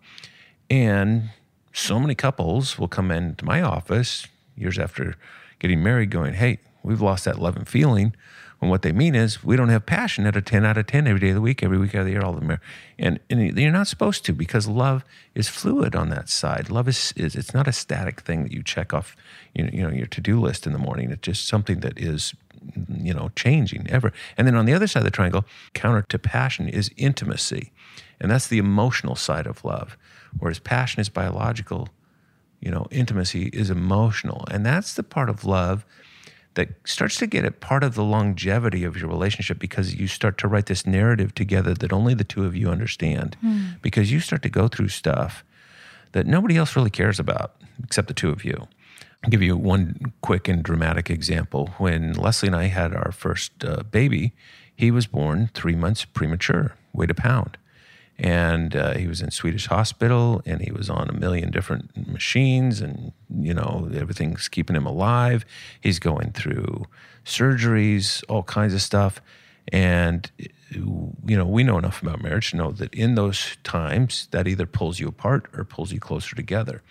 And so many couples will come into my office years after getting married going, hey, we've lost that love and feeling. And what they mean is we don't have passion at a 10 out of 10 every day of the week, every week out of the year, all the year. And, and you're not supposed to because love is fluid on that side. Love is, is it's not a static thing that you check off you know, you know your to-do list in the morning. It's just something that is you know changing ever. And then on the other side of the triangle, counter to passion is intimacy. And that's the emotional side of love. Whereas passion is biological, you know, intimacy is emotional. And that's the part of love that starts to get at part of the longevity of your relationship because you start to write this narrative together that only the two of you understand. Because you start to go through stuff that nobody else really cares about except the two of you. I'll give you one quick and dramatic example. When Leslie and I had our first uh, baby, he was born three months premature, weighed a pound. And uh, he was in Swedish hospital and he was on a million different machines and, you know, everything's keeping him alive. He's going through surgeries, all kinds of stuff. And, you know, we know enough about marriage to know that in those times that either pulls you apart or pulls you closer together.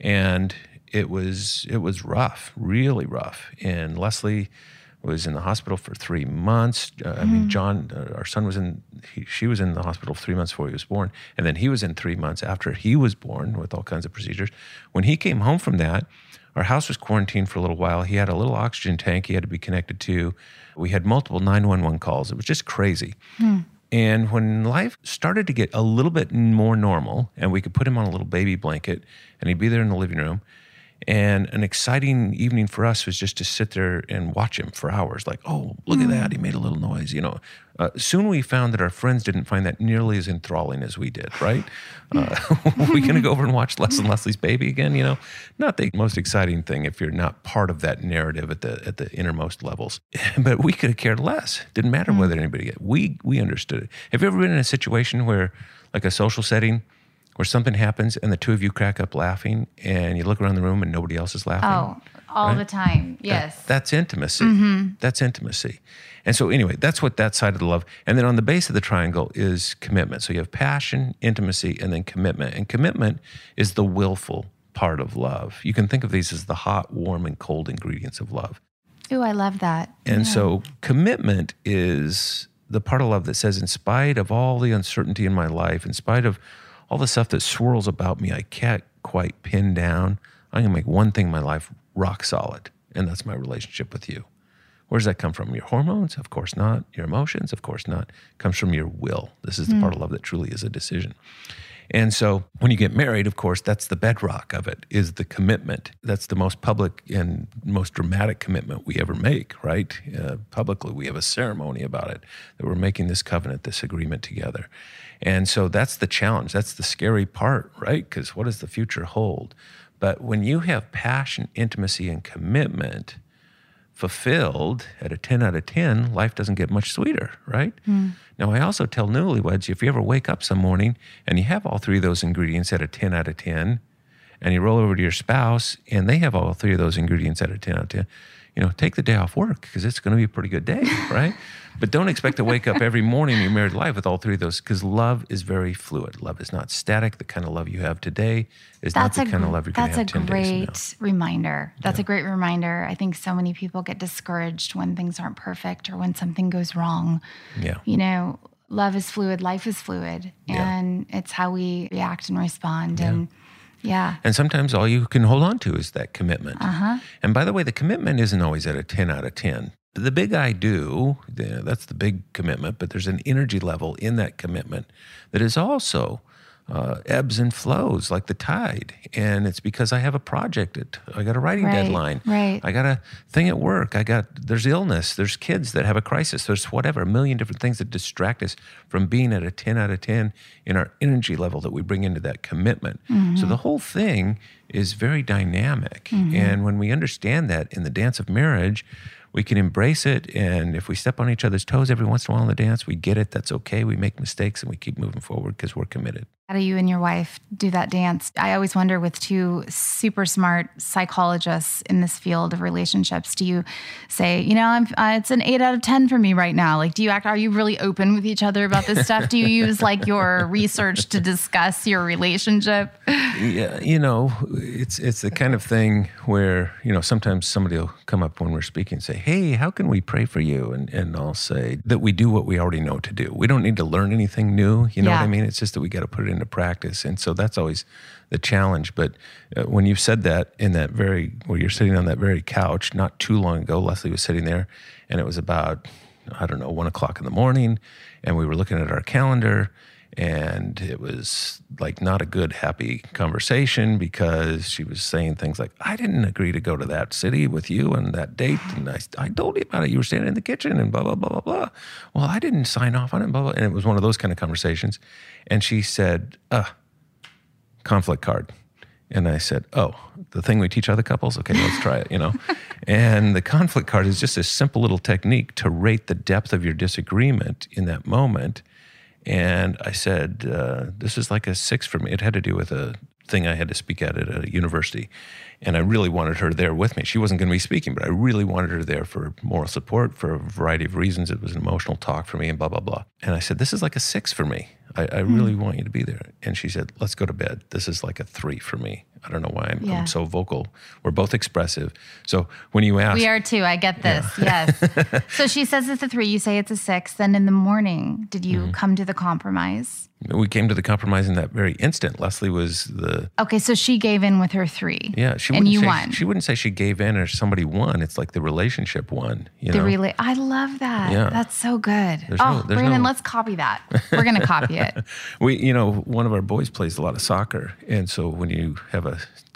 And it was it was rough, really rough. And Leslie was in the hospital for three months. Uh, I mean, John, uh, our son was in. He, she was in the hospital three months before he was born, and then he was in three months after he was born with all kinds of procedures. When he came home from that, our house was quarantined for a little while. He had a little oxygen tank he had to be connected to. We had multiple 911 calls. It was just crazy. And when life started to get a little bit more normal, and we could put him on a little baby blanket, and he'd be there in the living room, and an exciting evening for us was just to sit there and watch him for hours. Like, oh, look at that. He made a little noise. You know, uh, soon we found that our friends didn't find that nearly as enthralling as we did, right? Uh, are we going to go over and watch Les and Leslie's baby again? You know, not the most exciting thing if you're not part of that narrative at the at the innermost levels. but we could have cared less. Didn't matter whether anybody, we, we understood it. Have you ever been in a situation where, like a social setting, where something happens and the two of you crack up laughing and you look around the room and nobody else is laughing. Oh, all Right? the time. Yes. That- that's intimacy. Mm-hmm. That's intimacy. And so, anyway, that's what that side of the love. And then on the base of the triangle is commitment. So you have passion, intimacy, and then commitment. And commitment is the willful part of love. You can think of these as the hot, warm, and cold ingredients of love. Ooh, I love that. And so, commitment is the part of love that says, in spite of all the uncertainty in my life, in spite of all the stuff that swirls about me, I can't quite pin down. I'm to make one thing in my life rock solid, and that's my relationship with you. Where does that come from? Your hormones? Of course not. Your emotions? Of course not. It comes from your will. This is the part of love that truly is a decision. And so when you get married, of course, that's the bedrock of it is the commitment. That's the most public and most dramatic commitment we ever make, right? Uh, publicly, we have a ceremony about it that we're making this covenant, this agreement together. And so that's the challenge. That's the scary part, right? Because what does the future hold? But when you have passion, intimacy, and commitment, fulfilled at a 10 out of 10, life doesn't get much sweeter, right? Hmm. Now, I also tell newlyweds if you ever wake up some morning and you have all three of those ingredients at a 10 out of 10, and you roll over to your spouse and they have all three of those ingredients at a 10 out of 10, you know, take the day off work because it's going to be a pretty good day, right? but don't expect to wake up every morning in your married life with all three of those because love is very fluid. Love is not static. The kind of love you have today is That's not the a kind of love you're going to have a 10 days from now. great reminder. That's a great reminder. I think so many people get discouraged when things aren't perfect or when something goes wrong. Yeah. You know, love is fluid, life is fluid, Yeah. and it's how we react and respond. And yeah, And sometimes all you can hold on to is that commitment. Uh-huh. And by the way, the commitment isn't always at a 10 out of 10. The big I do, that's the big commitment, but there's an energy level in that commitment that is also uh, ebbs and flows like the tide. And it's because I have a project. At, I got a writing Right, deadline. right. I got a thing at work. I got, there's illness. There's kids that have a crisis. There's whatever, a million different things that distract us from being at a 10 out of 10 in our energy level that we bring into that commitment. So the whole thing is very dynamic. And when we understand that in the dance of marriage, we can embrace it. And if we step on each other's toes every once in a while in the dance, we get it. That's okay. We make mistakes and we keep moving forward because we're committed. how do you and your wife do that dance? I always wonder with two super smart psychologists in this field of relationships, do you say, you know, I'm, uh, it's an eight out of 10 for me right now? Like, do you act, are you really open with each other about this stuff? Do you use like your research to discuss your relationship? Yeah, you know, it's it's the kind of thing where you know sometimes somebody will come up when we're speaking and say, "Hey, how can we pray for you?" And and I'll say that we do what we already know to do. We don't need to learn anything new. You know what I mean? It's just that we got to put it into practice, and so that's always the challenge. But uh, when you said that in that very where you're sitting on that very couch not too long ago, Leslie was sitting there, and it was about I don't know one o'clock in the morning, and we were looking at our calendar and it was like not a good happy conversation because she was saying things like i didn't agree to go to that city with you and that date and i, I told you about it you were standing in the kitchen and blah blah blah blah blah well i didn't sign off on it blah blah and it was one of those kind of conversations and she said uh conflict card and I said, Oh, the thing we teach other couples? Okay, let's try it, you know? and the conflict card is just a simple little technique to rate the depth of your disagreement in that moment. And I said, uh, This is like a six for me. It had to do with a thing I had to speak at at a university. And I really wanted her there with me. She wasn't going to be speaking, but I really wanted her there for moral support for a variety of reasons. It was an emotional talk for me and blah, blah, blah. And I said, This is like a six for me. I, I really want you to be there. And she said, Let's go to bed. This is like a three for me. I don't know why I'm, Yeah. I'm so vocal. We're both expressive. So when you ask, We are too. I get this. Yes. so she says it's a three. You say it's a six. Then in the morning, did you Mm-hmm. come to the compromise? we came to the compromise in that very instant. Leslie was the Okay, so she gave in with her three. yeah. She and wouldn't you say, won. She wouldn't say she gave in or somebody won. It's like the relationship won. You the know, relay. I love that. Yeah. That's so good. There's oh, no- Brandon, no- let's copy that. We're gonna copy it. we you know one of our boys plays a lot of soccer, and so when you have a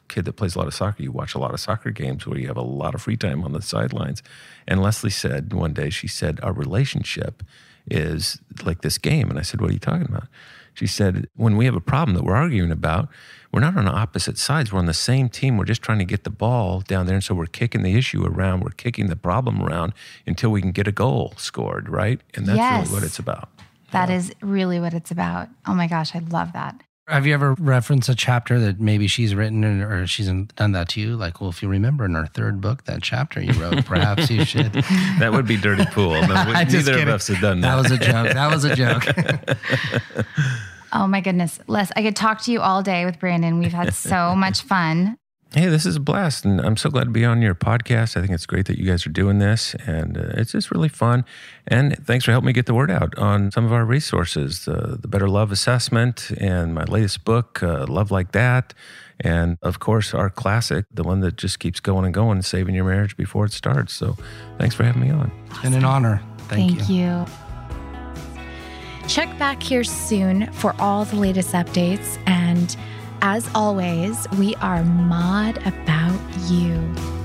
kid that plays a lot of soccer, you watch a lot of soccer games where you have a lot of free time on the sidelines. And Leslie said one day, she said, Our relationship is like this game. And I said, What are you talking about? She said, When we have a problem that we're arguing about, we're not on opposite sides. We're on the same team. We're just trying to get the ball down there. And so we're kicking the issue around. We're kicking the problem around until we can get a goal scored, right? And that's Yes. really what it's about. That is really what it's about. Oh my gosh, I love that. Have you ever referenced a chapter that maybe she's written or she's done that to you? Like, well, if you remember in our third book, that chapter you wrote, perhaps you should. That would be dirty pool. No, we, I'm neither of us have done that. That was a joke. That was a joke. Oh my goodness, Les, I could talk to you all day with Brandon. We've had so much fun. Hey, this is a blast, and I'm so glad to be on your podcast. I think it's great that you guys are doing this, and uh, it's just really fun. And thanks for helping me get the word out on some of our resources uh, the Better Love Assessment, and my latest book, uh, Love Like That. And of course, our classic, the one that just keeps going and going, Saving Your Marriage Before It Starts. So thanks for having me on. And an honor. Thank, Thank you. Check back here soon for all the latest updates. And as always, we are mod about you.